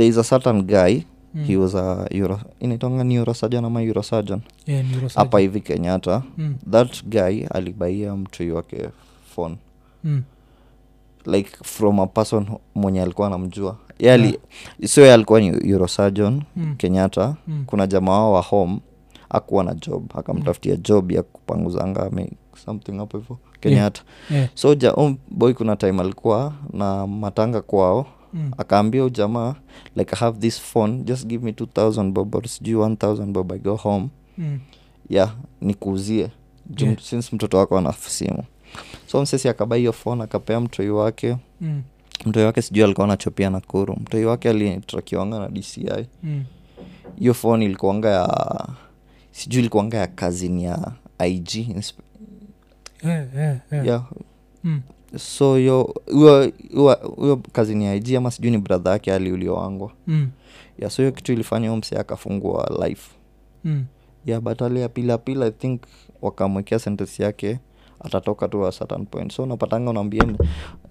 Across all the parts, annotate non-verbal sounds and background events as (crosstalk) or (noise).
there is a certain guy Mm. he was a euro inaitwanga neurosurgeon ama eurosurgeon Yeah, hapa hivi kenyatta Mm. that guy alibaia mtu wake phone Mm. like from a person mwenye alikuwa anamjua yali sio alikuwa ni eurosurgeon Mm. kenyatta Mm. kuna jamaa wao wa home akuwa na job akamtafutia job ya kupanguzanga something hapo hivo kenyatta Yeah. so ja, um, boy kuna time alikuwa na matanga kwao Mm. akaambia ujamaa jamaa like i have this phone just give me 2000 bob or sijui 1000 bob i go home Mm. yeah nikuuzie Yeah. since mtoto wako ana simu so msesi akaba hiyo phone akapea mtoi wake Mm. mtoi wake sijui alikuwa anachopia nakuru mtoi wake alitrakiwanga na dci Mm. hiyo phone ilikuanga ya sijui ilikuanga ya kazini ya ig Yeah, yeah, yeah. yeah. Mm. So hiyo huyo- kazi ni kazini ya ig ama sijui ni bradha yake aliuliowangwa Mm. yeah, so hiyo kitu ilifanya huyo msee akafungua life Mm. yeah but aliapilapila i think wakamwekea sentence yake atatoka tu a certain point so unapatanga unaambia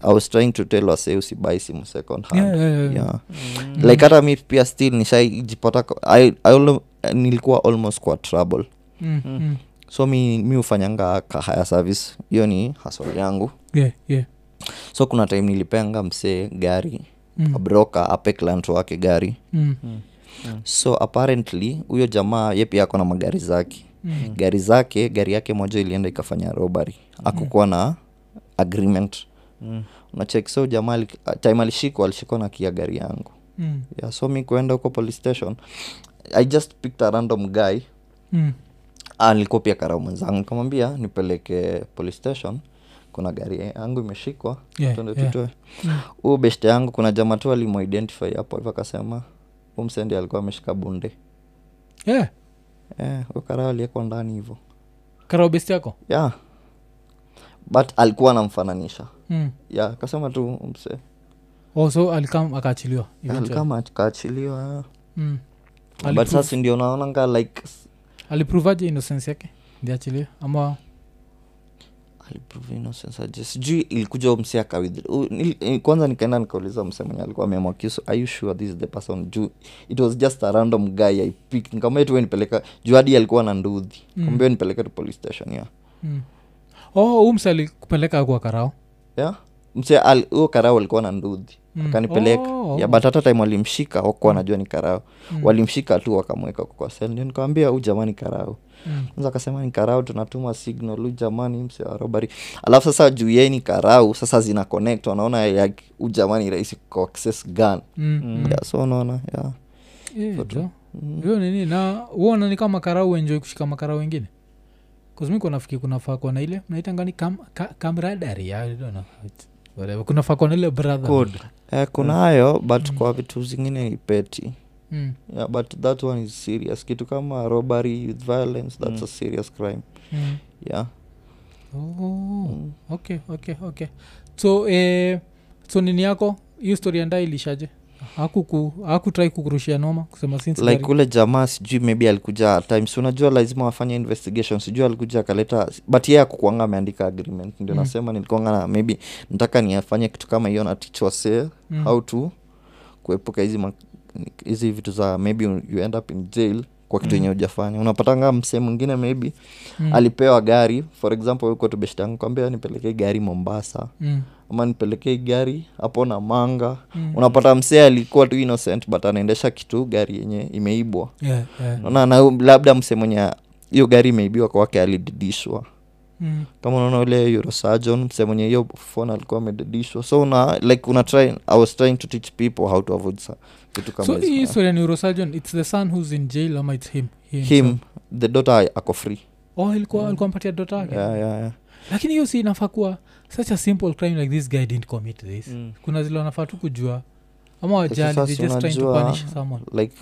i was trying to tell wase usibai simu second hand Yeah, yeah, yeah. yeah. like hata mi pia still nishaijipata nilikuwa almost kwa trouble Mm. Mm. so mi mi ufanyanga kahaya service hiyo ni hasol yangu Yeah, yeah. so kuna time nilipenga msee gari Mm. abroka ape klant wake gari Mm. so apparently huyo jamaa ye pia ako na magari zake Mm. gari zake gari yake moja ilienda ikafanya robary akukuwa na agreement Mm. unachek so jamaa ali- time alishikwa alishikwa na kia gari yangu Mm. yeah, so mi kuenda huko police station i just picked a random guy Mm. alikuwa pia karau mwenzangu nikamwambia nipeleke police station kuna gari yangu imeshikwa Yeah, tuende yeah. tutoe Mm. huu beshte yangu kuna jama tu alimuidentify hapo hivo akasema huu msendi alikuwa ameshika bunde Yeah. eh, huyo aliyekwa ndani hivo karao best yako yeah but alikuwa anamfananisha mm. yeah akasema tu mse oh, so alikam akaachiliwa akaachiliwa yeah. mm. but sasa ndio naonanga like aliprovaje innocence yake ndiachilia ama sijui ilikuja mse akawith kwanza nikaenda nikauliza mse mwenye alikuwa ameamua kisu are you sure this is the person? Juu it was just a random guy i picked nikamwambia tu nipeleka juu hadi alikuwa na ndudhi. Mm. nipeleke tu police station yeah. Mm. oh umse alikupeleka kwa karao? Yeah? Mse al- karao alikuwa na ndudhi Mm. akanipeleka Oh, yeah, oh. but hata time walimshika wakuwa wanajua ni karau Mm. walimshika tu wakamweka kwa sel ndio nikawambia huu jamani karau Mm. akasema ni karau tunatuma signal u jamani mse wa robari alafu sasa juu yeye ni karau sasa zina connect wanaona like u jamani rahisi kuaccess gun Mm. Mm. yeah, so unaona yeah. So tu- jo. hiyo nini na uona ni kama makarau enjoi kushika makarau wengine kuzmi nafikiri kunafaa kuwa na ile naitangani kam, ka, kamradari I don't know. Whatever. kunafaa kuwa na ile brother Code. eh, kuna hayo but kwa vitu zingine ipeti mm. yeah, but that one is serious kitu kama robbery with violence that's Mm. a serious crime Mm. yeah Oh, okay okay okay so eh, so nini yako hiyo story anda ilishaje hakutrai kukurushia noma kusema since like ule jamaa sijui maybe alikuja times unajua lazima wafanye investigation sijui alikuja akaleta but yeye akukwanga ameandika agreement ndio Mm. nasema nilikuanga na maybe nataka niafanye kitu kama hiyo na teach wasee Mm. how to kuepuka hizi hizi vitu za maybe you end up in jail kwa kitu Mm. yenye ujafanya unapatanga msee mwingine maybe Mm. alipewa gari for example uko tu kwambia nipelekee gari mombasa Mm. ama nipelekee gari hapo na manga Mm. unapata msee alikuwa tu innocent but anaendesha kitu gari yenye imeibwa Yeah, yeah. naona na labda msee mwenye hiyo gari imeibiwa kwake alididishwa Mm. kama unaona ule eurosurgeon mse mwenye hiyo phone alikuwa amedidishwa so una like una try i was trying to teach people how to avoid sa- vitu kama so hii story ya neurosurgeon its the son who's in jail ama its him He him the daughter ako free. Oh ilikuwa alikuwa mpatia dota yake? Yeah, yeah, yeah. lakini hiyo si inafaa kuwa such a simple crime like this guy didn't commit this. Mm. kuna zile wanafaa tu kujua. Ama wajali like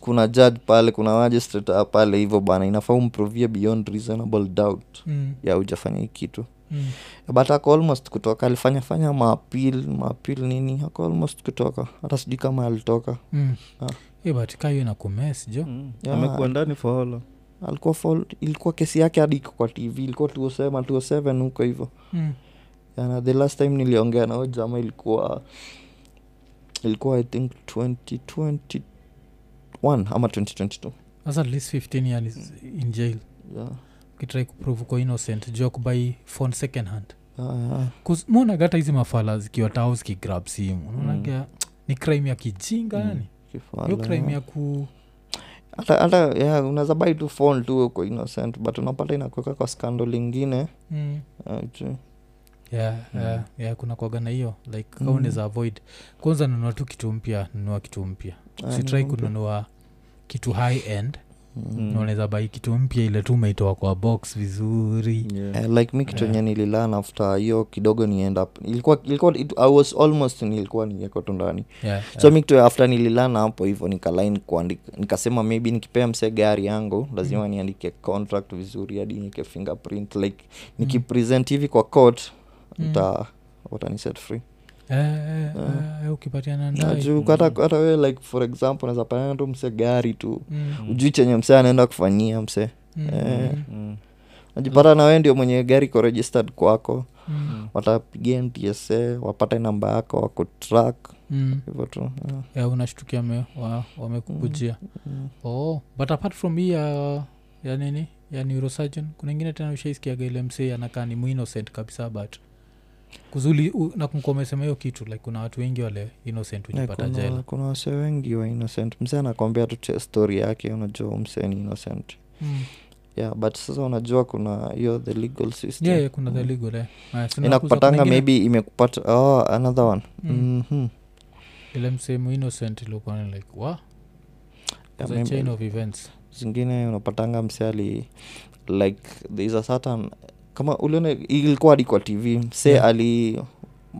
kuna judge pale kuna magistrate pale hivyo bana inafaa umprovie beyond reasonable doubt mm. ya ujafanya hii kitu Mm. but ako almost kutoka alifanya fanya maapil maapil nini ako almost kutoka hata sijui kama alitoka Mm. Ah. Eh, but kayo na kumes jo Mm. Yeah. amekuwa ndani for alikuwa fall, ilikuwa kesi yake hadi iko kwa tv ilikuwa tuosema tuoseven huko hivyo mm. na the last time niliongea nao jama ilikuwa ilikuwa i think 2021 ama 2022 as at least 15 years in jail yeah. ukitrai kuprove uko innocent juu ya kubai phone second hand monaga hata monagata hizi mafala zikiwa tao zikigrab simu unaonaga ni crime ya kijinga Mm. yani hiyo crime ya ku hata hata yeah, unaweza bai tu phone tu uko innocent but unapata inakuweka kwa scandal ingine mm. uh. Yeah, Mm. yeah, yeah, kuna kuagana hiyo like Mm. mm. unaweza avoid kwanza nunua tu kitu mpya nunua kitu mpya sitrai usitrai kununua kitu high end Mm. na unaweza bai kitu mpya ile tu umeitoa kwa box vizuri Yeah. uh, like mi kitu Yeah. nililan after hiyo kidogo ni end up ilikuwa, ilikuwa it, i was almost nilikuwa nieko tu ndani yeah, so mi kitu after nililan hapo hivyo nikalain kuandika nikasema maybe nikipea mse gari yangu lazima niandike contract vizuri hadi nieke fingerprint like nikipresent hivi kwa court Mm. uta wataniset free. Eh, eh, eh, hata we like for example naweza tu mse gari tu. Mm, ujui chenye mse anaenda kufanyia mse. Mm, Eh. mm, Mm. najipata na we ndio mwenye gari ko registered kwako. Mm, watapigia ntsa wapate namba yako wako track. Mm. hivyo tu yeah. Yeah, unashtukia me- wa- wamekukujia. Mm. oh but apart from hii ya ya nini ya neurosurgeon kuna ingine tena ushaisikiaga ile msee anakaa ni muinnocent kabisa but kuzuli u- hiyo kitu like kuna watu wengi wale innocent ujipata yeah, jela. kuna wase wengi wa innocent. Mse anakwambia tu story yake unajua mse ni innocent. Mm. yeah but sasa unajua kuna hiyo the legal system. Yeah, yeah, kuna the legal eh. Inakupatanga maybe imekupata oh, another one. Mm. Mhm. ile msehemu innocent ilikuwa like wa Yeah, maybe- chain of events. Zingine unapatanga mse ali like there is a certain kama uliona ilikuwa hadi kwa tv se Yeah. ali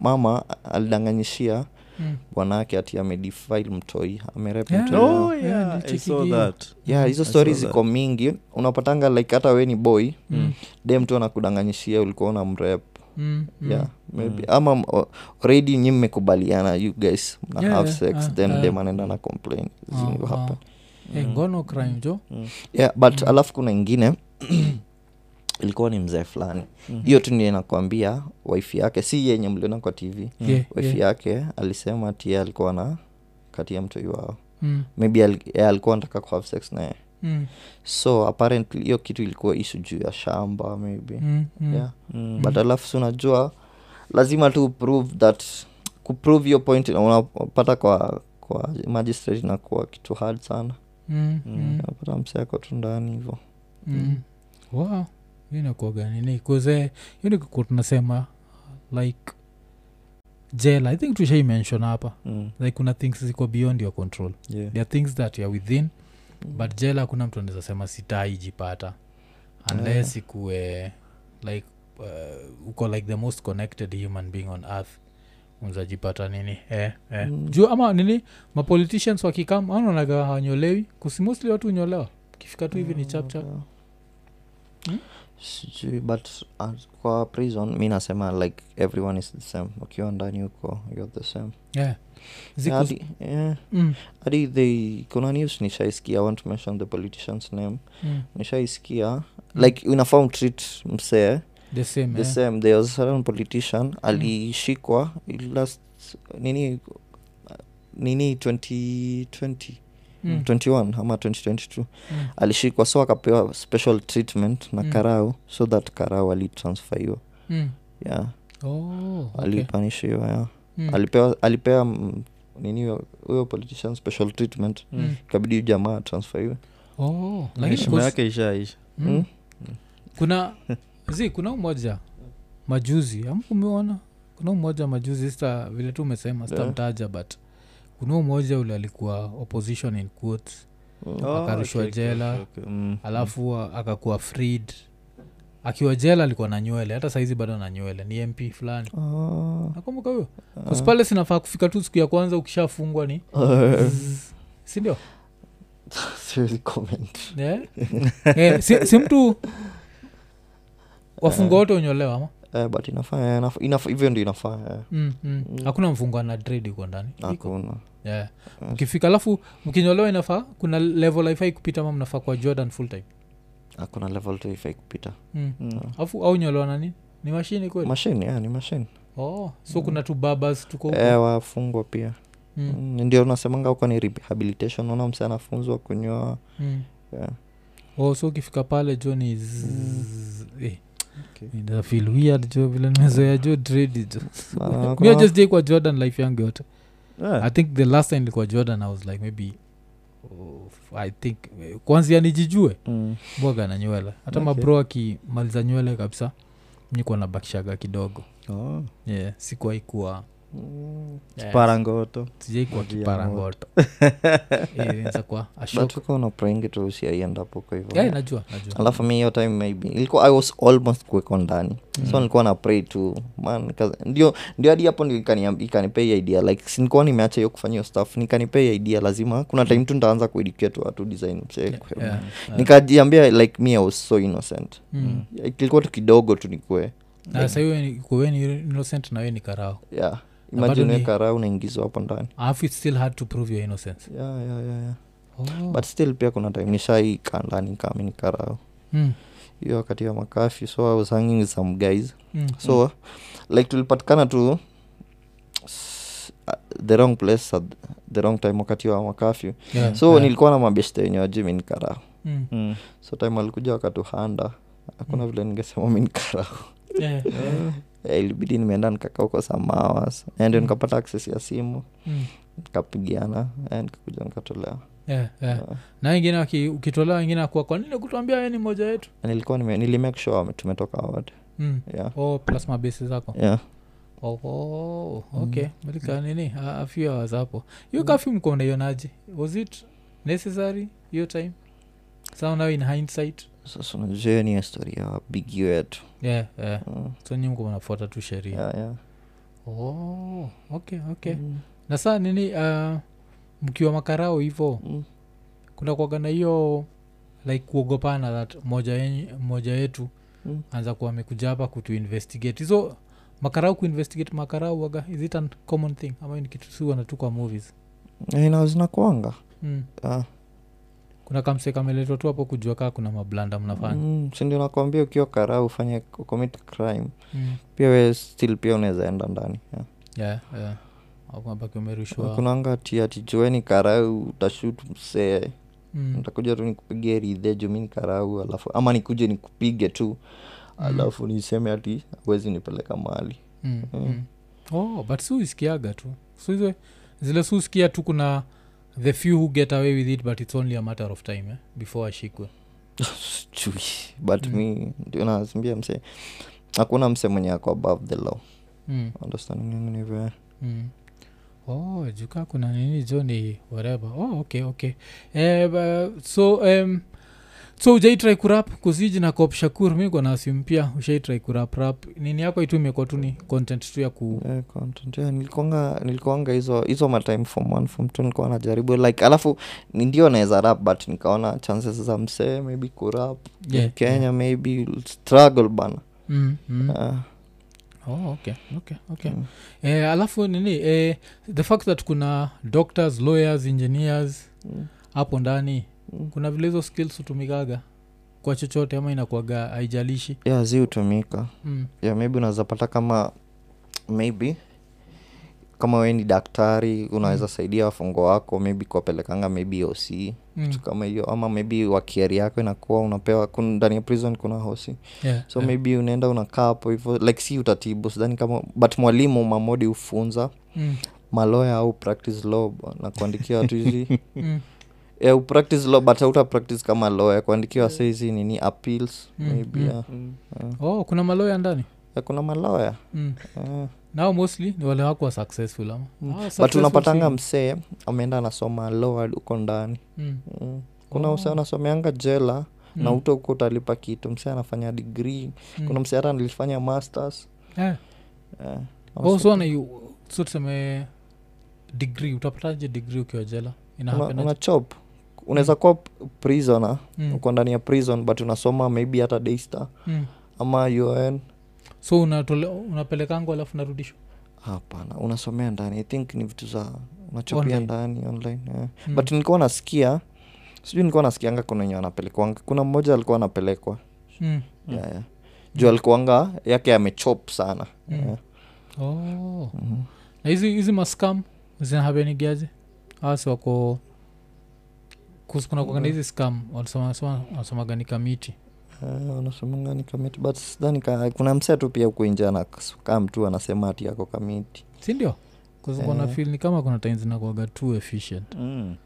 mama alidanganyishia mm. bwanake ati amedefile mtoi amerep Yeah. Oh. Yeah, yeah, I nilicheki saw hiyo. that. yeah hizo stori ziko mingi unapatanga like hata we ni boy Mm. de mtu anakudanganyishia ulikuwa una mrep Mm. Mm. yeah maybe Mm. ama redi already nyi mmekubaliana you guys mna Yeah, have sex yeah, then uh, dem anaenda na complain oh, ah. happen Eh, Mm. ngono crime jo Mm. yeah but Mm. alafu kuna ingine (coughs) ilikuwa ni mzee fulani Mhm. hiyo tu ndio nakwambia wifi yake si yenye mliona kwa tv Mm. Yeah, wifi yeah. yake alisema ti alikuwa na katia mtoi wao Mm. maybe al, alikuwa anataka kuhave sex naye Mm. so apparently hiyo kitu ilikuwa isu juu ya shamba maybe Mm. Mm. yeah Mm. but alafu si unajua lazima tu prove that kuprove hiyo point unapata kwa kwa magistrate inakuwa kitu hard sana Mm. Mm. Mm. unapata mseako tu ndani hivo Mm. wow inakuaga nini? Kuze hiyo nikuwa tunasema like jela i think tushai mention hapa. Mm. like kuna things ziko beyond your control. Yeah. there are things that are within but jela hakuna mtu anaweza sema sitaijipata unless ikuwe like uh, uko like the most connected human being on earth unzajipata nini? Eh, eh. Mm. juu ama nini? Mapoliticians wakikam anaonaga hawanyolewi kusimosli watu unyolewa kifika tu hivi ni chapchap Yeah. Sijui but uh, kwa prison mi nasema like everyone is the same. Ukiwa ndani huko youare the same. Yeah. Hadi yeah, mm, they kuna news nishaiskia i want to mention the politician's name. Mm, nishaisikia like inafaa umtreat msee. The same, the eh. same. There was a certain politician alishikwa last nini nini 2020 Mm, 21 ama 2022 mm, alishikwa so akapewa special treatment na Mm. karau so that karau alitransferiwa mm. yeah Oh, okay. alipanishiwa yeah. Mm, alipewa alipewa mm, nini huyo- politician special treatment mm. ikabidi jamaa transferiwe Oh, lakini heshima yake ishaisha mm. Mm. kuna zi kuna umoja majuzi amkumeona kuna umoja majuzi sta vile tu umesema sitamtaja but kuna umoja ule alikuwa opposition in quotes Mm. Oh, Akarushwa okay, jela. okay, okay. Mm. alafu akakuwa freed akiwa jela alikuwa na nywele hata saizi bado na nywele ni mp fulani oh. nakumbuka huyo uh. Pale sinafaa kufika tu siku ya kwanza ukishafungwa ni sindio yeah? yeah, si, si mtu (laughs) wafunga wote unyolewa ama Eh, but inafaa eh, inaf- inaf- hivyo ndio inafaa eh. mm, mm. Mm. hakuna mfungo na dread huko ndani Iko. hakuna yeah. Mkifika alafu mkinyolewa inafaa kuna level haifai kupita ma mnafaa kwa jordan full time hakuna level tu ifai kupita mm. Mm. au nyolewa nani ni mashini kweli mashine yeah, ni mashine oh, so kuna tu babas tuko huko. eh, wafungwa pia mm, mm. ndio nasemanga huko ni rehabilitation naona mse anafunzwa kunywa mm. yeah. oh, so ukifika pale jo ni zzz, eh, Okay. feel weird jo vile nimezoea jo trade jo Maana (laughs) mi kuna- just kwa jordan life yangu yote Yeah. i think the last time nilikuwa jordan i was like maybe oh, i think kwanzia nijijue Mm. bwaga na nywele hata Okay. mabro akimaliza nywele kabisa nikuwa na bakishaga kidogo Oh. yeah, sikuwahi yeah, sijaikuwa kiparangoto. (laughs) inaweza kuwa ashok batuka unapraingi tu usiaiendapo kwa hivyo. Yeah, najua najua. Alafu mi hiyo time maybe ilikuwa i was almost kuweko ndani. Mm. so nilikuwa na pray tu. Man ndio ndio hadi hapo ikanipea idea. Like si nimeacha hiyo kufanya hiyo stuff nikanipea idea lazima kuna time tu nitaanza kueducate watu design mse Yeah, yeah, yeah. nikajiambia like me i was so innocent. Mm. Yeah, tu kidogo tu nikue na sahiweni innocent na we ni karao. Yeah Bado imagine unaingizwa hapo ndani alafu it still hard to prove your innocence yeah, yeah, yeah, yeah. oh. but still pia kuna time nishaikaa ndani kami ni karao mm. hiyo wakati ya makafi so i was hanging with some guys Mm. so like tulipatikana tu uh, the wrong place at the wrong time wakati wa makafi Yeah, so yeah. nilikuwa na mabeshte wenye wajui mi ni karao Mm. mm. so time alikuja wakatuhanda hakuna vile ningesema mi ni karao Yeah, (laughs) yeah. Eh, ilibidi nimeenda nikakaa huko some Eh, ndio Mm. nikapata access ya simu. Mm. nikapigiana. Eh, nikakuja nikatolewa. Yeah, yeah. Yeah. na wengine ukitolewa wengine akuwa kwa nini kutuambia ni moja wetu? Nilikuwa nime, nilimake sure tumetoka wote mm. yeah. oh, plasma base zako. Yeah. oh, oh, okay. Malika nini? A, a few hours hapo. Hiyo kafi mko unaionaje? Was it necessary? Hiyo time? So now in hindsight sasa unajua hiyo ni historia ya bigi wetu yeah, yeah. mm. so nyi wanafuata tu sheria yeah, yeah. oh, okay okay Mm. na saa nini uh, mkiwa makarao hivo Mm. kuna kwagana hiyo like kuogopana that moja, yenye- moja yetu Mm. anza kuwa amekuja hapa kutuinvestigate hizo makarau kuinvestigate makarau waga is it a common thing ama ni kitu siwana tu kwa movies Eh, mm. ah. Kuna kamse kameletwa tu hapo kujua kaa kuna mablanda mnafanya mm. sindio nakwambia ukiwa karaa ufanye commit crime mm. pia we still pia unaweza enda ndani yeah. yeah, yeah. kunanga ti karau utashut msee mm. ntakuja tu nikupigie ridhe juu mi ni karau alafu ama nikuje nikupige tu alafu niseme ati awezi nipeleka mali mm. Mm. mm. oh, but si uisikiaga tu so zile siusikia tu kuna the few who get away with it but it's only a matter of time eh? before ashikwe (laughs) chui but Mm. mi ndio nazimbia mse hakuna mse mwenye ako above the law mm. understanding yangu eh. mm. oh juka kuna nini jo ni whatever oh, okay okay eh, ba, so um, so ujaitrai kurap kuziji na kop shakur mi kwa nasi mpya ushaitrai kurap rap nini yako itu imekuwa tu ni content tu ya ku Yeah, content. Yeah, nilikuanga nilikuanga hizo hizo matime form one form two nilikuwa najaribu like alafu ndio naweza rap but nikaona chances za msee maybe kurap Yeah, kenya yeah. maybe struggle bana mm, mm. Uh, oh, okay okay okay mm. eh, alafu nini eh, the fact that kuna doctors lawyers engineers Mm. hapo ndani. Kuna vile hizo skills hutumikaga kwa chochote ama inakuaga haijalishi yeah zi hutumika mm. yeah maybe unaweza pata kama maybe kama wee ni daktari unaweza Mm. saidia wafungo wako maybe kuwapelekanga maybe oc Mm. kitu kama hiyo ama maybe wakiari yako inakuwa unapewa ndani ya prison kuna hosi yeah, so yeah. maybe unaenda unakaa hapo hivyo like si utatibu sidhani kama but mwalimu mamodi hufunza mm. maloya au practice law na kuandikia watu hizi (laughs) Mm. Yeah, upractice law but hauta practice kama lawyer kuandikiwa yeah. saizi nini appeals Mm, maybe mm. yeah. Yeah. oh kuna maloya ndani Yeah, kuna maloya mm. yeah. nao mostly ni wale wakuwa successful ama Mm. Ah, but unapatanga msee ameenda anasoma lord huko ndani mm. mm. kuna Oh. msee anasomeanga jela Mm. na uto huko utalipa kitu msee anafanya degree Mm. kuna msee hata nilifanya masters yeah. yeah. oh, so ana so tuseme degree utapataje degree ukiwa jela ina una, una chop unaweza kuwa prisoner Mm. uko ndani ya prison but unasoma maybe hata daystar Mm. ama un so unatole, unapelekangu alafu narudishwa hapana unasomea ndani i think ni vitu za unachopia ndani online yeah. Mm. but nilikuwa nasikia sijui nilikuwa nasikianga kuna wenye wanapelekwanga kuna mmoja alikuwa anapelekwa mm. yeah, yeah. juu alikuanga yake amechop sana Mm. yeah. oh. Mhm. na hizi hizi mascam zinahabenigiaje asi wako kus- kuna kuagana hizi scam wanasemaga ni kamiti Eh, ni kamiti but sidhani kuna msea tu pia kuinja na anakam tu anasema ati yako kamiti sindio kuzikona Eh. fil ni kama kuna time zinakuaga too efficient mm.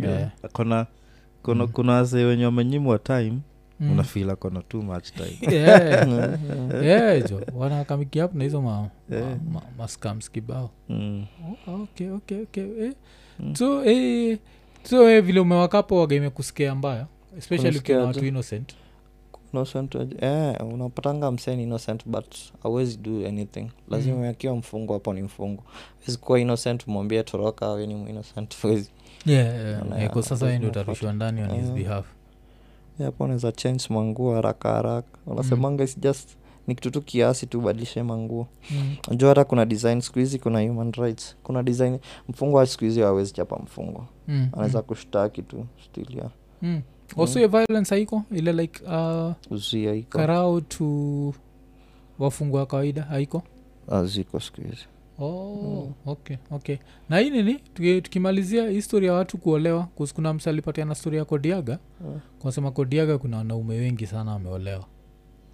Yeah. yeah. kuna kuna, Mm. kuna wase wenye wamenyimwa time Mm. unafila kona too much time (laughs) Yeah. (laughs) Yeah, jo wanakamikiap na hizo ma, Eh. ma, ma, maskams kibao mm. oh, okay, okay, okay. Eh. Mm. so eh, so eh, vile umewakapo wagaime kusikia mbaya especially ukiwa watu innocent. Innocent eh, unapatanga mseni innocent but awezi do anything. Lazima Mm. akiwa mfungo hapo ni mfungo. Wezi kuwa innocent mwambie toroka awe ni innocent wezi yeah, yeah, Naona yeah, ya- sasa ndio lazima utarushwa ndani on his Eh. behalf. Yeah, hapo unaweza change manguo haraka haraka. Unasemanga is just ni kitu tu kiasi tu badilishe manguo mm. najua hata kuna design siku hizi kuna human rights kuna design mfungo wa siku hizi hawezi chapa mfungo Mm. anaweza mm. kushtaki tu still ya mm. also mm. violence haiko ile like uh, uzia iko karao to wafungwa wa kawaida haiko Ah, ziko siku hizi oh, Mm. okay okay na hii nini tukimalizia histori ya watu kuolewa kuna msa alipatiana stori ya kodiaga yeah. kunasema kodiaga kuna wanaume wengi sana wameolewa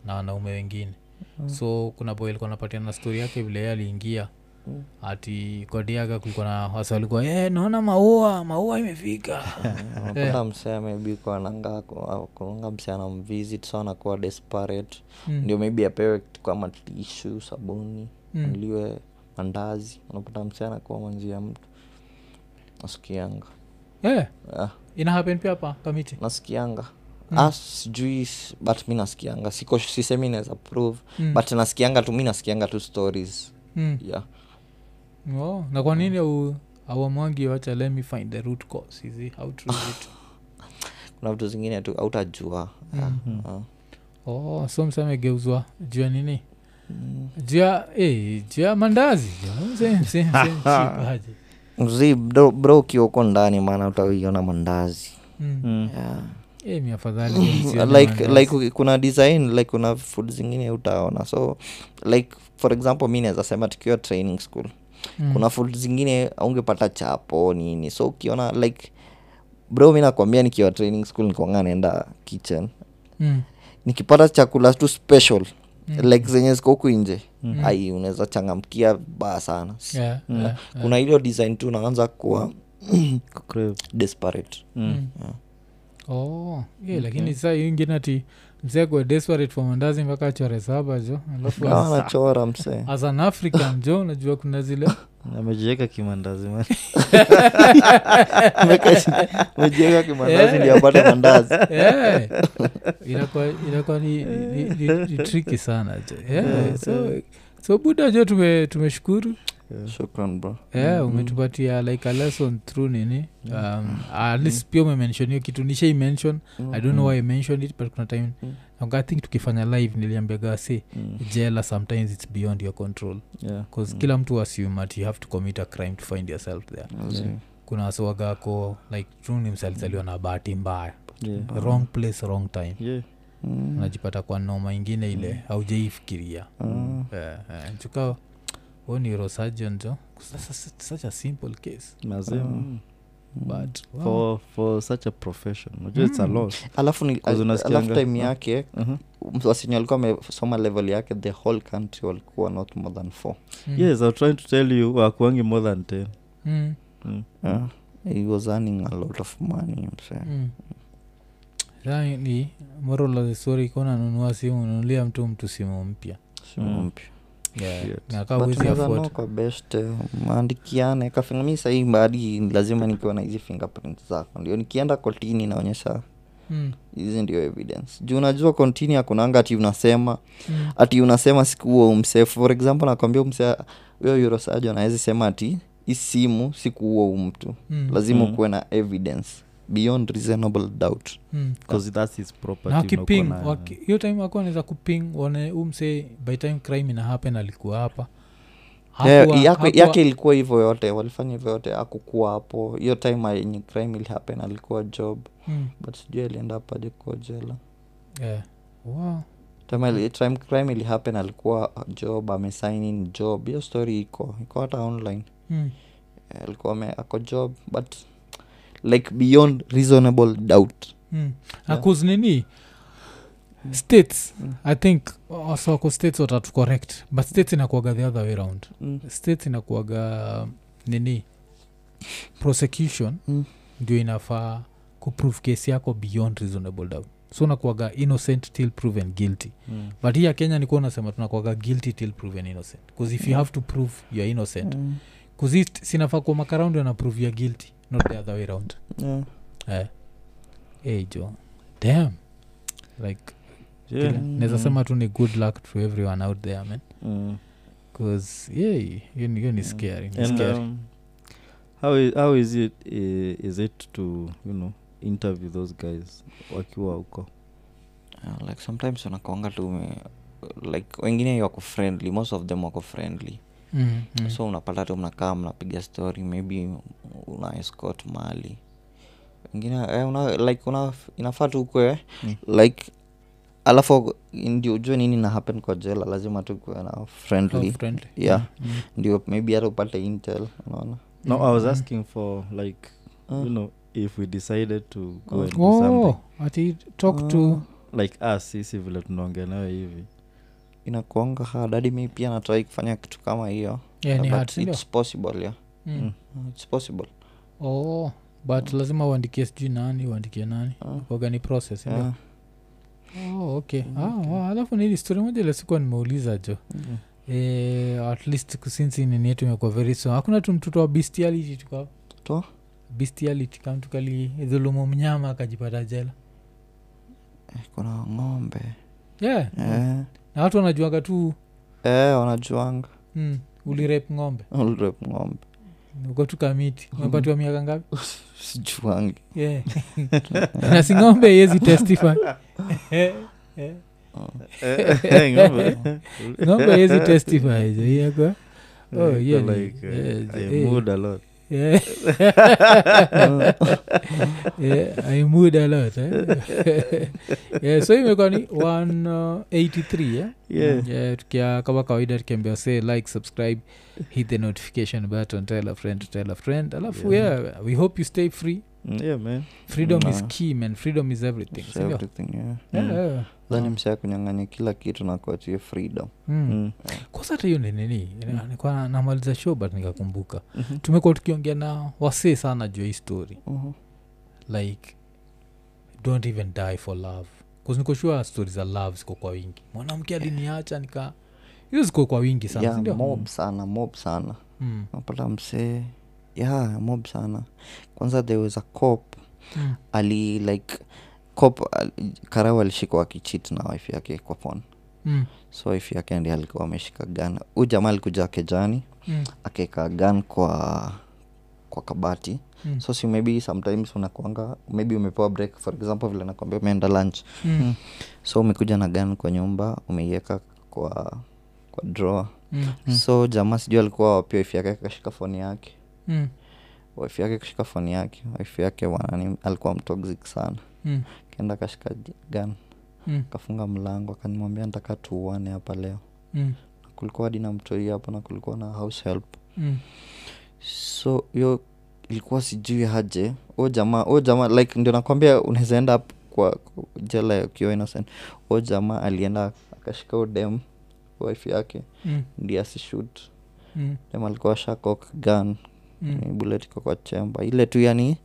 na wanaume wengine. Mm. so kuna boy alikuwa anapatiana stori yake vile ye aliingia. Mm. ati kodiaga kulikuwa na wasa walikuwa e, naona maua maua imefika. (laughs) Unapata msea maybe kwa nanga kunanga msee anamvisit so anakuwa desperate. Mm, ndio maybe apewe kitu kama tishu sabuni mm. liwe mandazi unapata msea anakuwa manjia mtu. Nasikianga. Yeah. yeah. inahapen pia hapa kamiti? Nasikianga Mm. ah, sijui but mi nasikianga siko sisemi naweza prove Mm, but nasikianga tu mi nasikianga tu stories mm. yeah Oh, na kwa nini au wacha let me find the root cause is it how true is it (laughs) kuna vitu zingine tu autajua Mm. ah, uh. oh so msamegeuzwa juu ya nini Mm. juu ya eh, juu ya mandazi. Mzee, bro uko ndani maana utaiona mandazi Mm. mm. yeah. Eh, mi afadhali (laughs) like like kuna design like kuna food zingine utaona so like for example mi naweza sema tukiwa training school Mm. kuna food zingine aungepata chapo nini so ukiona like bro mi nakwambia nikiwa training school nikonga naenda kitchen Mm. nikipata chakula tu special Mm. like zenye ziko huku nje Mm. ai unaweza changamkia baa sana Yeah, Mm. yeah, yeah. kuna hilo design tu unaanza kuwa Crave. (coughs) desperate Mm. Mm. Yeah. Oh yeah, lakini saa hiyo ingine ati mzekwe desperate for mandazi mpaka achore saba jo alafu Kama as, msee. as an african jo unajua kuna zile. (laughs) Amejiweka kimandazi man. (laughs) mejieka kimandazi ndio apate mandazi. Yeah. (laughs) inakuwa inakuwa ni, ni, ni, ni tricky sana jo. Yeah. so, so buda jo tume, tumeshukuru shukran bro yeah, umetupatia like a lesson through nini um, at least pia umemention hiyo kitu nishai mention i don't know why i mentioned it but kuna time mm-hmm. i think tukifanya live niliambiaga si Mm. jela sometimes it's beyond your control Yeah. cause Mm. kila mtu assume at you have to commit a crime to find yourself there Yeah. kuna wasiwagako like truni msalizaliwa na bahati mbaya Yeah. wrong place wrong time Yeah. Mm. unajipata kwa noma ingine ile haujaifikiria Mm. yeah, yeah. chuka huo neurosurgeon jo That's such a simple case Mazee, Mm. mm. but wow. for, for such a profession unajua it's a Mm. alafu ni alafu time Ah. yake uh-huh. wasenye walikuwa amesoma level yake the whole country walikuwa not more than four Mm. yes i'm trying to tell you wakuangi more than 10 Mm. mm. yeah. he was earning a lot of money. Mm. Ni moral of the story kuwa nanunua simu nunulia mtu mtu simu mpya Simu Mm. mpya. Kwa best eh, maandikiane kafinga mi sahii mbadi lazima nikiwa na hizi fingerprint zako ndio nikienda kotini naonyesha Mm. hizi ndio evidence juu unajua kontini akunanga ati unasema Mm. ati unasema siku huo umse for example nakwambia umse huyo yurosajo anawezi sema ati hii simu siku huo mtu Mm. lazima Mm. kuwe na evidence beyond reasonable doubt Mm. that's his property na wakiping waki- hiyo time wako anaweza kuping one umse by time crime ina happen alikuwa hapa Hakuwa- yake, hakuwa- yake ilikuwa hivyo yote walifanya hivyo yote akukuwa hapo hiyo time yenye crime ilihappen alikuwa job Mm. but sijui alienda paje kwa jela Yeah. Wow. time, time crime ilihappen alikuwa job amesignin job hiyo story iko iko hata online Mm. Eh, alikuwa ako job but like beyond reasonable doubt mm. Yeah. nini Mm. states Mm. i think waswako states watatu correct but states inakuaga the other way round mm. states inakuaga nini prosecution Mm. ndio inafaa kuprove case yako beyond reasonable doubt so unakuaga innocent till proven guilty Mm. but hii ya kenya nikuwa unasema tunakuaga guilty till proven innocent bcause if you have to prove youare innocent Mm. kuzi sinafaa kuwa makaraundi ana prove youare guilty not the other way round Yeah. eh. hey jo dam like Yeah. naweza sema tu ni good luck to everyone out there man. Mm. bcause yeah hiyo ni- scary ni And scary. um, how, is, how is it uh, is it to you know interview those guys wakiwa huko? Uh, like sometimes unakonga tu like wengine wako friendly most of them wako friendly mm, mm. so unapata tu mnakaa mnapiga story maybe una escort mali wengine eh, una, like una, inafaa tu kwe Mm. like alafu ndio ujue nini na happen kwa jela lazima tu kuwe na friendly Oh, friendly. Yeah. Mm, mm. ndio maybe hata upate intel unaona no i was Mm. asking for like uh. you know if we decided to go Oh. and do something oh ati talk to like us sisi vile tunaongea nayo hivi inakuanga hard hadi mi pia natrai kufanya kitu kama hiyo yeah, ni But it's possible yeah Mm. Uh, it's possible oh but lazima uandikie sijui nani uandikie nani Ah, kwaga ni process yeah. yeah. oh, okay Mm, ah, okay. wow, alafu nili stori moja ile nimeuliza jo Mm. eh, at least since nini yetu imekuwa very so hakuna tu mtoto wa bestiality tuka To? bestiality kamtu tukali dhulumu mnyama akajipata jela Eh, kuna ng'ombe yeah eh. Na watu wanajuanga tu. Eh, wanajuanga. Mm, ulirep ng'ombe. Ng'ombe. Uko tu kamiti. Umepatiwa miaka ngapi? (laughs) Sijuangi. Yeah. (laughs) na si ng'ombe yezi testify. (laughs) Eh, eh. ng'ombe yezi testify. Oh, Iko yeah, (laughs) uh, yeah, I a lot lot eh? (laughs) yeah, so imekuwa ni 183 yeah? Yeah. yeah, tukia kama kawaida tukiambia say like subscribe hit the notification button tell a friend to tell a friend alafu Yeah. yeah, we hope you stay free Mm, yeah man freedom is Nah. key man freedom is everything It's everything, yeah. Yeah, Mm. yeah. Dhani Um, msea kila kitu na kuachia freedom. Mm. Mm. kwanza hata hiyo ni nini? Nikuwa namaliza show but nikakumbuka. Mhm. tumekuwa tukiongea na wasee sana juu hii story. Mhm. like don't even die for love. Nikoshua stori za love ziko kwa wingi. Mwanamke aliniacha nika hizo ziko kwa wingi sana yeah, mob sana mob sana. Mm. napata msee yeah mob sana. Kwanza there was a cop Mm. ali like cop karau alishikwa akichit na wife yake kwa phone Mm. so wife yake ndi alikuwa ameshika gan huu jamaa alikuja kejani Mm. akeka gan kwa kwa kabati Mm. so si maybe sometimes unakuanga maybe umepewa break for example vile nakwambia umeenda lunch Mm. so umekuja na gan kwa nyumba umeiweka kwa kwa drawer Mm. so jamaa sijui alikuwa wapia wife yake akashika foni yake Mm. wife yake kushika foni yake wife yake wanani alikuwa mtoxic sana Mm. Kenda kashika gan Mm. mlango akanimwambia ntaka tuuane hapa leo Mm. Na kulikuwa hadi na mtoi hapo na kulikuwa na house help Mm. so hiyo ilikuwa sijui haje o jamaa o jamaa like ndio nakwambia unaweza enda kwa kwa jela ukiwa innocent o jamaa alienda akashika udem wife yake Mm. ndi asishut Mm. dem alikuwa shakok gan Mm. bulet iko kwa chemba ile tu yani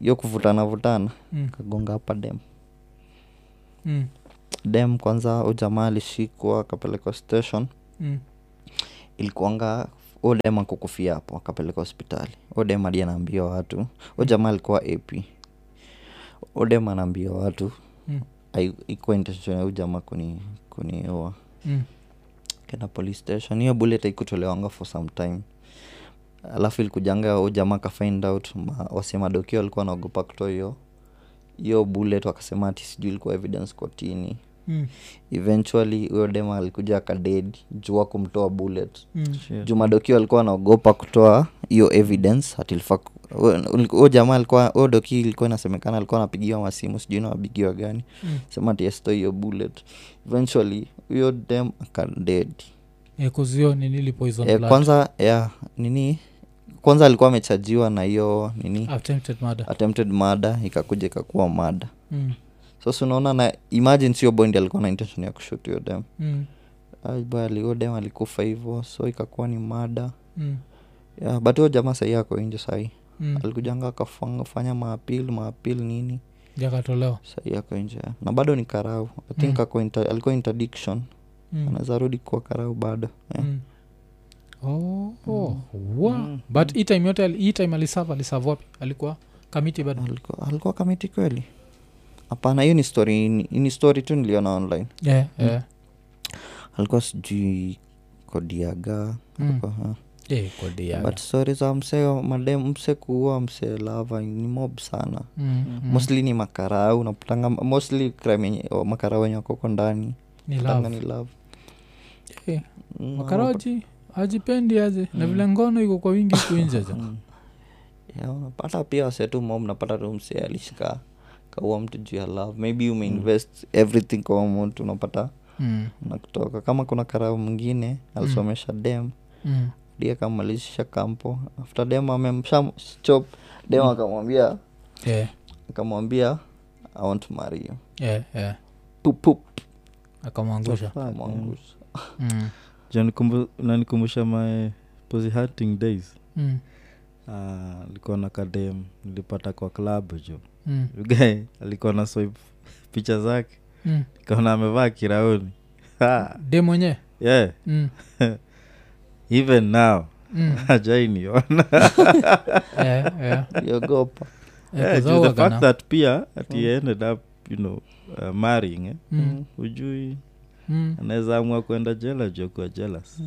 hiyo kuvutana vutana Mm. kagonga hapa dem Mm. dem kwanza ujamaa alishikwa akapelekwa station Mm. ilikuanga udem akukufia hapo akapeleka hospitali udem hadi anaambia watu ujamaa alikuwa ap udem anaambia watu Mm. ikuwa intention ya ujamaa kuni kuniua Mm. kenda police station hiyo bullet haikutolewanga for some time alafu ilikujanga ujamaa kafind out ma, wasemadokio walikuwa kutoa hiyo hiyo bullet wakasema ati sijui ilikuwa evidence kotini. Mm. eventually huyo dema alikuja akaded jua kumtoa bullet. Mm. Juu madokio alikuwa anaogopa kutoa hiyo evidence hatilfa huyo jamaa alikuwa huyo doki ilikuwa inasemekana alikuwa anapigiwa masimu sijui nawapigiwa gani. Mm. sema ati esto hiyo bullet. Eventually huyo dem akaded Eh, nini e, kwanza ya nini kwanza alikuwa amechajiwa na hiyo nini attempted murder attempted murder ikakuja ikakuwa mada mm. so si unaona na imagine sio bondi alikuwa na intention ya kushut hiyo dem Mm. hiyo dem alikufa hivyo so ikakuwa ni mada Mm. yeah, but huyo jamaa sahii ako inje sahii Mm. alikujanga akafanya maapil maapil nini jakatolewa sahii ako nje na bado ni karau i think Mm. alikuwa interdiction mm. anaweza rudi kuwa karau bado yeah. mm. Oh. Wa. but hii time yote hii time alisava alisava wapi alikuwa kamiti bado alikuwa, alikuwa kamiti kweli hapana hiyo ni story ni, ni story tu niliona online yeah, yeah. alikuwa sijui kodiaga Mm. alikuwa. Eh, yaga. but story za msee made mse kuua mse lava ni mob sana Mm, mm. mostly ni makarau unapatanga mostly crime makarau wenye wakoko ndani ni love ni love Yeah. Mm, makaraji ajipendi aje. Na vile ngono iko kwa wingi kuinjeja unapata Yeah, pia wasetu mom napata tu mse alishika kaua mtu juu ya love. Maybe umeinvest everything kwa mtu unapata? Mm. nakutoka kama kuna karau mwingine alisomesha dem. Mm. dia akamalisha kampo. After dem amemshachop dem mm. akamwambia yeah. akamwambia i want to marry you. Yeah, yeah. pup pup. Akamwangusha. Akamwangusha. Mm. Nanikumbusha my posi hunting days mm. uh, likuwa na kadem nilipata kwa club jo mm. ugae alikuwa na swipe picha zake mm. kaona amevaa kirauni de mwenye yeah mm. (laughs) even now (laughs) mm. ajainiona (laughs) yeah, yeah. iogopa yeah, kuzao the fact that pia ati he ended up you know uh, marrying eh? Mm. ujui Mm. Anaweza amua kwenda jela juu kuwa jealous.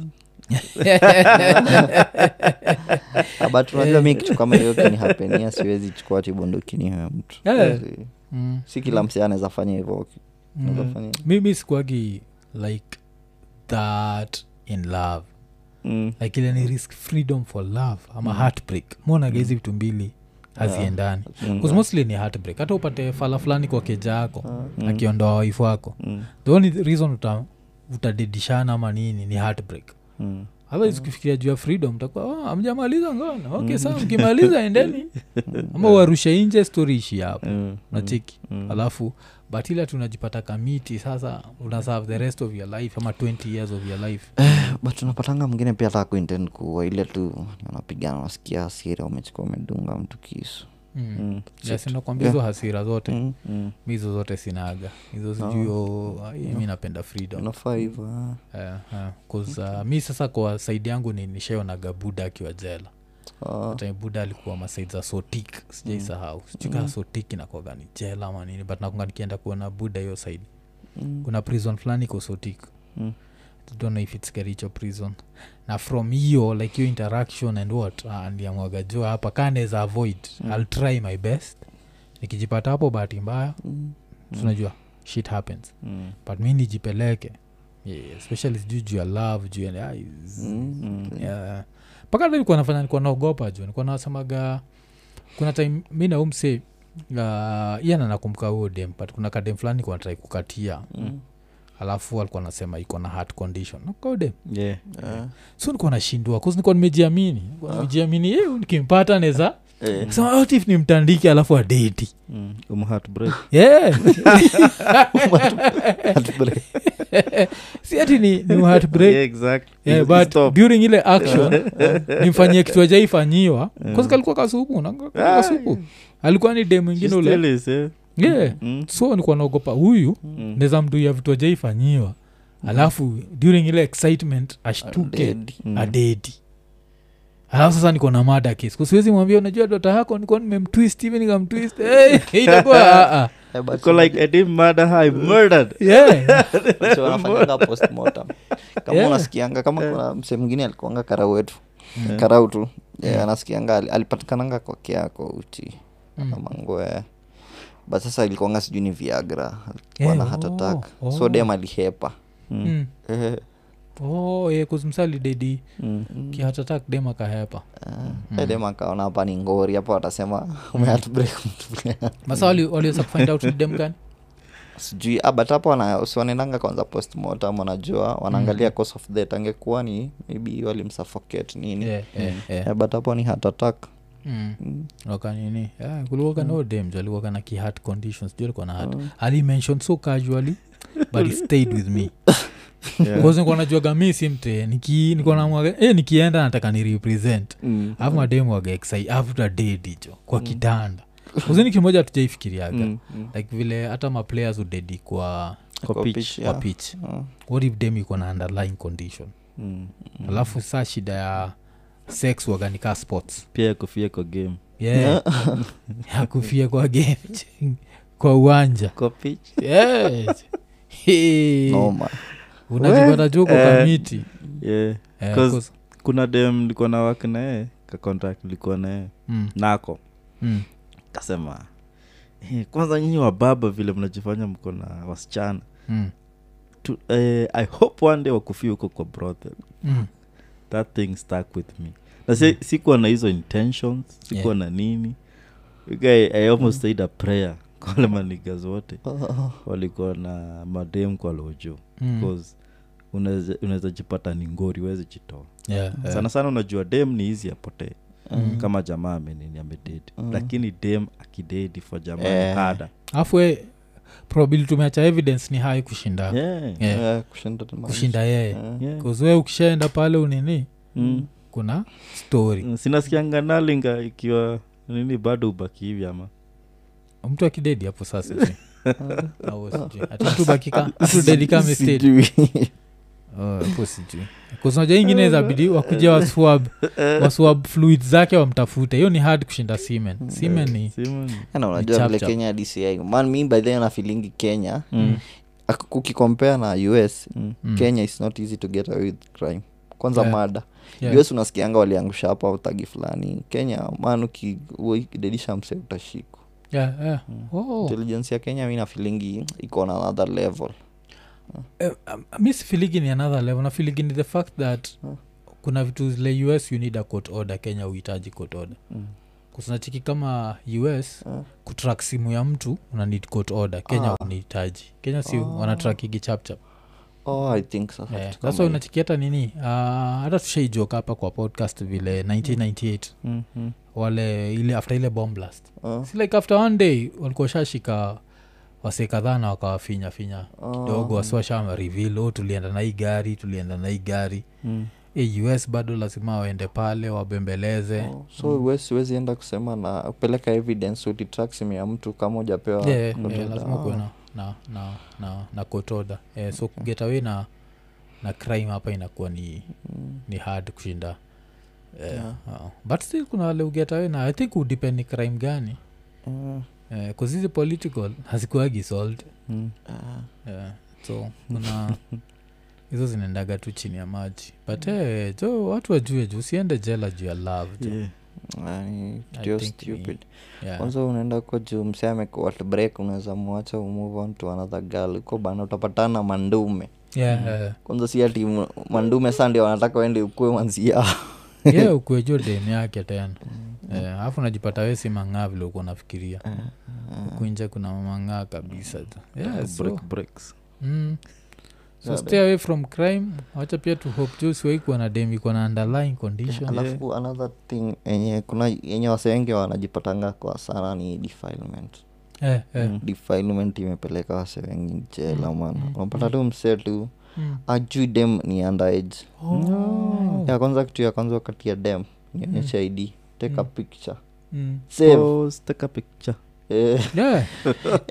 (laughs) But unajua mi kitu kama hiyo kinihapenia (laughs) siwezi chukua tibondokini huyo mtu. Yeah. Mm. si kila msia anaweza fanya hivo Mm. mimi sikuagi like that in love. Mm. like ile ni risk freedom for love ama heartbreak. Monaga hizi vitu mbili haziendani. Mm. Mostly ni heartbreak. Hata upate fala fulani kwa keja yako Mm. akiondoa waifu wako. Mm. the only reason uta, utadedishana ama nini ni heartbreak. Mm. otherwise ukifikiria juu ya freedom utakuwa oh, amjamaliza ngono okay saa mkimaliza endeni. (laughs) Ama uarushe nje story ishi hapo. Mm. nachiki Mm. alafu but ila tunajipata kamiti sasa una serve the rest of your life ama 20 years of your life but unapatanga mwingine pia hata kuinten kuwa ile tu unapigana unasikia hasira umechukua umedunga mtu kisu mm. Mm. yes, nakwambia hizo hasira zote Mm. Mm. mi hizo zote sinaga hizo sijuo mi napenda freedom hivo. Eh, eh, 'cause, uh, mi sasa kwa saidi yangu ni nishaonaga buda akiwa jela Ah. hata buda alikuwa masaid za sotik sijaisahau sijukaa sotik inakwaga ni jela manini but nakunga nikienda kuona buda hiyo saidi Mm. kuna prison fulani iko sotik Mm. don't know if its kericho prison na from hiyo like hiyo interaction and what uh, ndiamwaga jua hapa kaneza avoid mm. ill try my best nikijipata hapo bahati mbaya Mm. tunajua shit happens Mm. but mi nijipeleke yeah, especially sijuu juu ya love juu ya ah, is- Mm. yeah. Mpaka hata nilikuwa nafanya nilikuwa naogopa juu nilikuwa nasemaga kuna time mi naumse uh, iyana nakumbuka huyo dem but kuna kadem fulani nilikuwa natrai kukatia Mm. alafu alikuwa nasema iko na heart condition nakode Yeah. Ah. so nikuwa nashindua kause nikuwa nimejiamini Nilikuwa nimejiamini eh, nikimpata neza sema otif ni mtandiki alafu adeti Mm. yeah. (laughs) Heartbreak. (laughs) si ati ni, ni heartbreak yeah, exactly yeah, but during ile action (laughs) nimfanyie kitu ajaifanyiwa yeah. kalikuwa kasupu na kasupu alikuwa ni de mwingine ule eh? yeah. Mm. so nikuwa naogopa huyu Mm. neza mduia vitu ajaifanyiwa alafu during ile excitement ashtuke adedi Mm. Alafu sasa niko na mada kesi kusiwezi mwambia unajua dota yako nikuwa nimemtwist hivi nikamtwist. Hey, (laughs) itakuwa ah, ah. Eh, but Go like I didn't murder her, I murdered. (laughs) yeah. so wanafanyanga postmortem. Kama Yeah. unasikianga kama kuna msee mwingine alikuanga karau wetu. Karau tu. Yeah, anasikianga alipatikananga kwake yako uchi Mm. amangwe but sasa ilikuanga sijui ni viagra. Alikuwa Yeah, na heart attack. Oh, so oh. dem alihepa mm. Eh, oh, yeah, kuzimsali dedi Mm. kihatatak dem akahepa eh, eh, dem akaona hapa ni ngori hapo watasema umehatbreak mtu. (laughs) Masa waliweza kufind out dem gani? Sijui ah, but hapo siwanendanga kwanza postmortem wanajua wanaangalia cause of that angekuwa ni maybe walimsuffocate nini. Yeah, yeah, yeah. Eh, but hapo ni heart attack. Mm. Mm. wakanini yeah, kulikuwa kana dem jo alikuwa kana ki conditions alikuwa na mm. ali mention so casually but it stayed with me (laughs) Because najuaga mi si mte niki nilikuwa namwaga eh, nikienda nataka ni represent Mm. alafu mademu waga exai after day dicho kwa kitanda kuzini kimoja tujaifikiriaga Mm, mm. like vile hata maplayers udedi kwa, Kwa Kwa pitch, yeah. pitch Ah. what if dem iko na underlying condition Mm. alafu saa shida ya sex waganika sports pia yakufia kwa game yeah. (laughs) ya kufia kwa game (laughs) kwa uwanja kwa pitch yeah. (laughs) Hey. Unajipata juko Eh. kamiti. Yeah. Eh, 'cause- 'cause- kuna dem nilikuwa na wak naye ka nilikuwa naye mm, nako. Mm, kasema eh, kwanza nyinyi wa baba vile mnajifanya mko na wasichana. Mm, tu, eh, i hope one day wakufia huko kwa brothel mm. that thing stuck with me. Na si, sikuwa na hizo intentions sikuwa Yeah. na nini. Guy, i almost said a prayer. (laughs) Kwa wale manigas wote. Ah, walikuwa na madem kwa lojo Mm. unaweza unaweza jipata ni ngori uwezi jitoa Yeah, yeah. sana sana unajua dem ni hizi apotee Mm. kama jamaa amenini amededi Mm. lakini dem akidedi for jamaa Eh. hada alafu probability tumeacha evidence ni hai kushinda yeah. Yeah. yeah, kushinda kushinda yeye Yeah. Yeah. kuzwe ukishaenda pale unini Mm. kuna story Mm, sinasikianga nalinga ikiwa nini bado ubaki hivi ama mtu akidedi hapo sasa (laughs) hapo sijui kuznaja ingine zabidi wakuja waswab. (laughs) Waswab fluid zake wamtafute hiyo ni hard kushinda semen semen ni unajua vile kenya dci man mi by then nafilingi kenya. Mm. ak- na us Mm. Mm. kenya is not easy to get away with crime. Kwanza Yeah. mada Yeah. us unasikianga waliangusha hapa utagi fulani. Kenya man uki- ukidedisha mse utashikwa Yeah, yeah. Oh. intelligence ya kenya mi nafilingi iko na another level Eh, um, mi sifiligi ni another level nafiligi ni the fact that Hmm. kuna vitu zile us you need a court order kenya uhitaji court order Mm. kusinachiki kama us Ah. kutrak simu ya mtu una need court order kenya Ah. unahitaji kenya si Ah. wanatrakigi chapchap oh i think so yeah. Sasa hiyo. unachiki hata nini uh, hata tushaijoka hapa kwa podcast vile 1998 Mm, mm. Wale ile after ile bomb blast uh. si like after one day walikuwa shashika wase kadhaa na wakawafinya finya Ah. kidogo wasiwashama revil oh, tulienda na hii gari tulienda na hii gari Mm. e, us bado lazima waende pale wabembeleze Oh, so mm. siwezi enda kusema na kupeleka evidence ya mtu kama ujapewa yeah, yeah, lazima kuwe na na na na, na kotoda yeah, so okay. away na na crime hapa inakuwa ni Mm. ni hard kushinda yeah. Uh, but still kuna wale uget away na i think udepend ni crime gani uh, hizi political hazikuagi solved Mm. uh. yeah. so kuna (laughs) hizo zinaendaga tu chini ya maji but hey, jo watu wajue juu usiende jela juu ya love jo Yeah. Ah, yeah. kwanza unaenda ko juu mseme break unaweza mwacha move on to another girl uko bana utapatana mandume yeah, yeah. kwanza si ati mandume saa ndio wanataka wende ukue manzia (laughs) (laughs) yeah, ukuejo dem yake tena. Alafu yeah, najipata wesi mang'aa vile uko nafikiria kuinja kuna mang'aa kabisa tu. Yeah, so, mm. so Yeah, stay away from crime. Wacha pia tu hope tu siwai kuwa na dem iko na underlying condition. Alafu another thing enye kuna yenye wase wengi wanajipatanga kwa sana ni defilement. Eh, eh. Mm. defilement imepeleka wase wengi jela mana mm, unapata tu msee tu Mm. Ajui dem ni underage Oh. ya kwanza kitu ya kwanza wakati ya dem nionyesha id take a Mm. picture Mm. save Pose, take a picture. eh, (laughs) Yeah.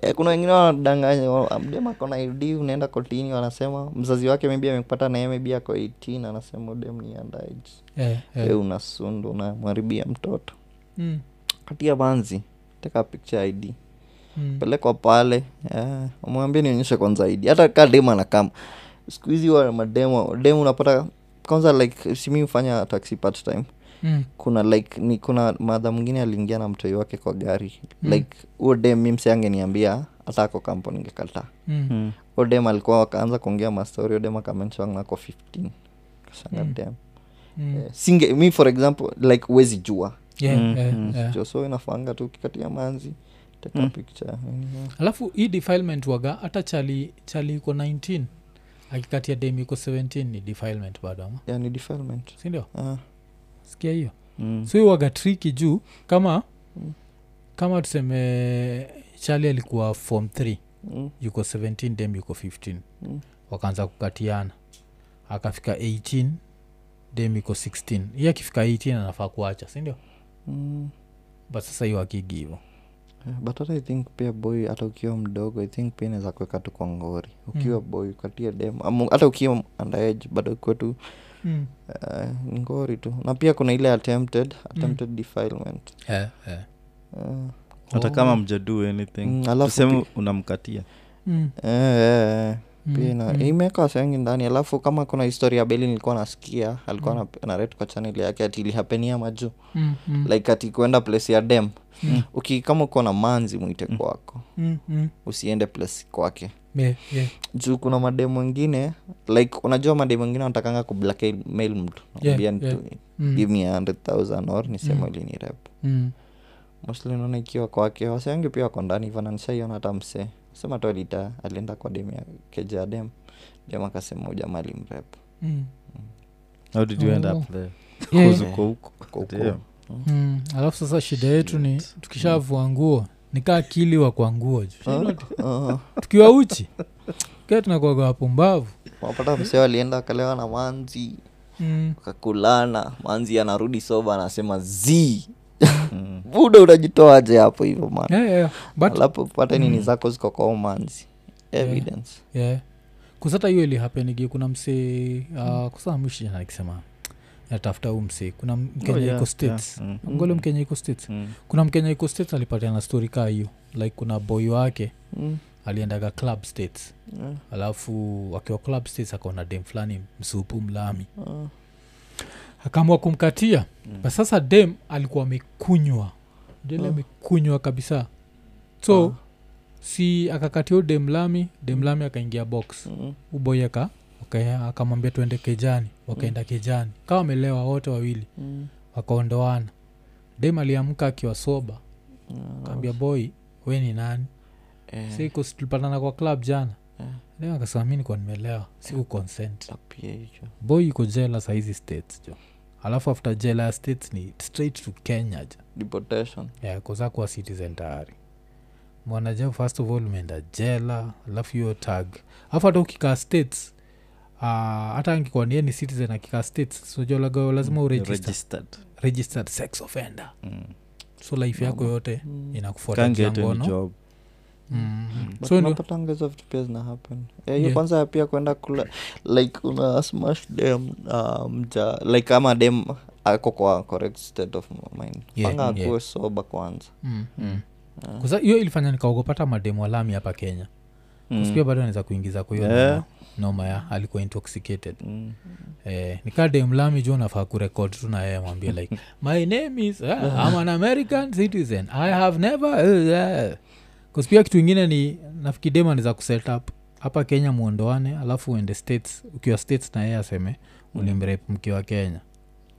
eh, kuna wengine wanadanganya wa- dem ako id unaenda kotini wanasema mzazi wake maybe amepata naye maybe ako 8 anasema dem ni underage yeah, yeah. eh, unasundu unamharibia mtoto Mm. katia banzi teka picture id Mm. pelekwa pale yeah. mwambie nionyeshe kwanza id hata kadem anakama siku hizi wa mademo demu unapata kwanza like simi hufanya taxi part time Mm. kuna like ni kuna madha mwingine aliingia na mtoi wake kwa gari Mm. like huo dem mi mse angeniambia hata ako kampuni ngekataa Mm. Mm. huo dem alikuwa akaanza kuongea mastori huo dem akamenshang ako 15 kashanga Mm. dem Mm. Eh, singe mi for example like uwezi jua Yeah, Mm, yeah, mm. eh. Jo, so inafanga tu kikatia manzi take mm. picture yeah. alafu hii defilement waga hata chali chali iko 19 akikatia dem iko 17 ni defilement bado ama? Yeah, ni defilement. Sindio Ah, sikia hiyo. Mm. so iwaga waga triki juu kama Mm. kama tuseme chali alikuwa form 3 mm, yuko 17 dem yuko 15 mm. wakaanza kukatiana. Akafika 18 dem iko 16 hiy akifika 18 anafaa kuacha sindio Mm. but sasa hiyo akigi hivo. Yeah, but hata i think pia boy hata ukiwa mdogo i think pia inaweza kuweka tu kwa ngori ukiwa Mm. boy ukatia dem hata ukiwa underage bado ukiwa tu mm. uh, ngori tu na pia kuna ile attempted attempted defilement yeah, yeah. uh, hata Oh. kama mjadu anything Mm, tuseme unamkatia Mm. uh, yeah, eh. Mm, pia ina- mm. imeweka wasengi ndani alafu kama kuna historia beli nilikuwa nasikia alikuwa Mm. naret kwa chaneli yake ati ilihapenia majuu Mm, mm, like ati kuenda place ya dem Mm. uki kama uko na manzi mwite Mm. kwako mm, mm. usiende place kwake Yeah, yeah. juu kuna mademu wengine like unajua mademu wengine wanatakanga kublackmail mtu Yeah, yeah. Mm, give me a hundred thousand or nisema Mm. ulini rep mm. mostly naona ikiwa kwake waseangi pia wako ndani hivyo nanishaiona hata msee sema tu alita alienda kwa dem ya keja ya dem dem akasema ujamaa alimrep Mm. how did you end Oh. up there Yeah. Cause uko huko Damn. Mm. alafu sasa shida yetu ni tukishavua nguo nikaa kiliwa kwa nguo ju ah. tukiwa uchi kaa tunakuaga wapumbavu unapata msee alienda akalewa na manzi mm. kakulana manzi anarudi soba anasema z (laughs) Mm. buda unajitoaje hapo hivyo man yeah, yeah. but alafu pate nini Mm. zako ziko kwa umanzi evidence yeah. kusata hiyo ilihapenigi kuna msee uh, kusamishijana akisema jana nikisema natafuta huu msee kuna mkenya Oh, yeah, iko states yeah. Mm. ngole mkenya iko states Mm. kuna mkenya iko states alipatiana stori kaa hiyo like kuna boy wake Mm, aliendaga club states yeah, alafu akiwa club states akaona dem fulani msupu mlami ah, akaamua kumkatia. Mm. but sasa dem alikuwa amekunywa. Dele Ah. amekunywa kabisa. So ah, si akakatia demlami demlami dem lami akaingia box. Mm, uboy aka akamwambia tuende kejani. Wakaenda kejani. Kawa wamelewa wote wawili. Mm, wakaondoana. Dem aliamka akiwa soba ah, kaambia boy we ni nani? Eh, siku tulipatana kwa club jana. Eh, dem akasema mi nikuwa nimelewa. Siku consent. Tapia boy iko jela sahizi states jo alafu after jela ya states ni straight to kenya ja. Deportation. Yeah, koza kuwa citizen tayari. Mwanaja first of all umeenda jela alafu hiyo tag. Alafu hata ukikaa states uh, hata angikuwa niye ni citizen akikaa states sojolaga lazima uregister. Registered. registered sex offender. Mm. so life yako yote Mm. inakufuata Can't njia get any ngono unapatanga hizo vitu pia zina Eh, hiyo Yeah. kwanza pia kwenda kula like una smash dem uh, mja like ama dem ako kwa correct state of mind Yeah, panga yeah. soba kwanza mm. mm. yeah. Hiyo ilifanya nikaogopata mademu alami hapa kenya Mm. bado anaweza kuingiza kwa hiyo Yeah. noma, ya alikuwa intoxicated Mm. eh, nikademlami nafaa kurekod tu na mwambia like (laughs) my name is uh, I'm an american citizen i have never uh, uh. Pia kitu ingine ni nafikidema niza kuset up hapa kenya mwondoane alafu uende states ukiwa states na yeye aseme ulimrep mkiwa kenya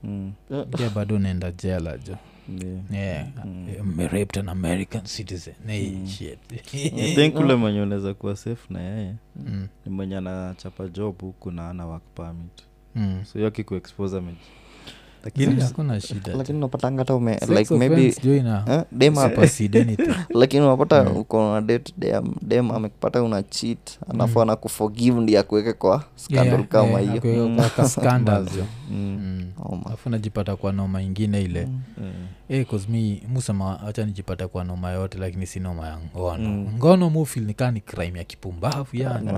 Mm. pia bado unaenda jela jo Yeah. yeah. Mm. mm. raped an american citizen hey, Mm. shit I think (laughs) ule mwenye unaweza kuwa safe na yeye mm. ni mwenye anachapa job huku na ana work permit Mm. so hiyo akikuexpose Lakini hakuna shida lakini unapatanga hata ume Sex like maybe offense jo ina eh, dem hapa supersede anything. lakini unapata Mm. uko na date dem, dem amekupata una cheat alafu ana anakuforgive ndi akuweke kwa scandal Yeah, kama yeah, hiyo Mm. kwa ka. Mm. Mm. Oh, alafu najipata kwa noma ingine ile m Eh. 'cause mi musema hacha nijipata kwa noma yote lakini si noma ya ngono ngono mufil nikaa ni crime ya kipumbavu yani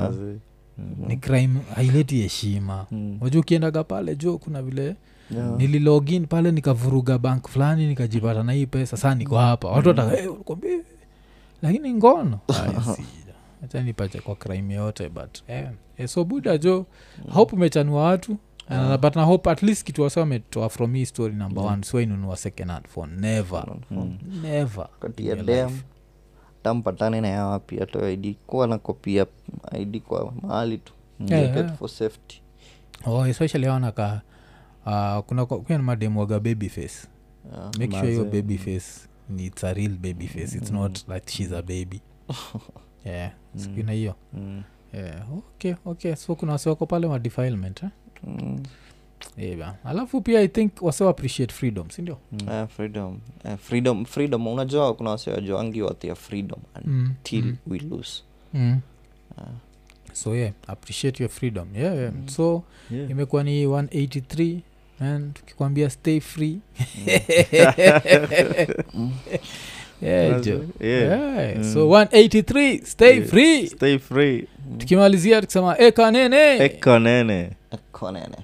Mm. ni crime haileti heshima Mm. wajua ukiendaga pale jo kuna vile Yeah. nililogin pale nikavuruga bank fulani nikajipata na hii pesa saa niko hapa watu wataka hey, "Eh." lakini ngono (laughs) hachanipache kwa crime yote but eh, eh, so buda jo hope umechanua watu Ah. but na hope at least kitu wasa wametoa from hii story number Yeah. one so inunua second hand phone never Mm. never kati ya dem life. tampatane na ya wapi atoe id kuwa na kopia id kwa mahali tu Mm. Yeah, yeah. for safety oh, especially aonaka uh, kuna kuna mademwaga baby face Yeah. make sure your baby face ni it's a real baby face it's not like she's a baby (laughs) yeah sikuna hiyo Mm. yeah. okay okay so kuna wasiwako pale defilement eh? Mm. Yeah, alafu pia i think wase appreciate freedom sindio Eh, freedom uh, freedom freedom unajua kuna wasioajuangi watia freedom Mm, until mm. we lose mm. uh. so yeah appreciate your freedom yeah, yeah. so Yeah. imekuwa ni 183 man tukikwambia stay free (laughs) yeah, jo. Yeah. Yeah, Mm. so 183 stay Yeah. free Stay free. tukimalizia tukisema ekanene ekanene Eka nene. ekonene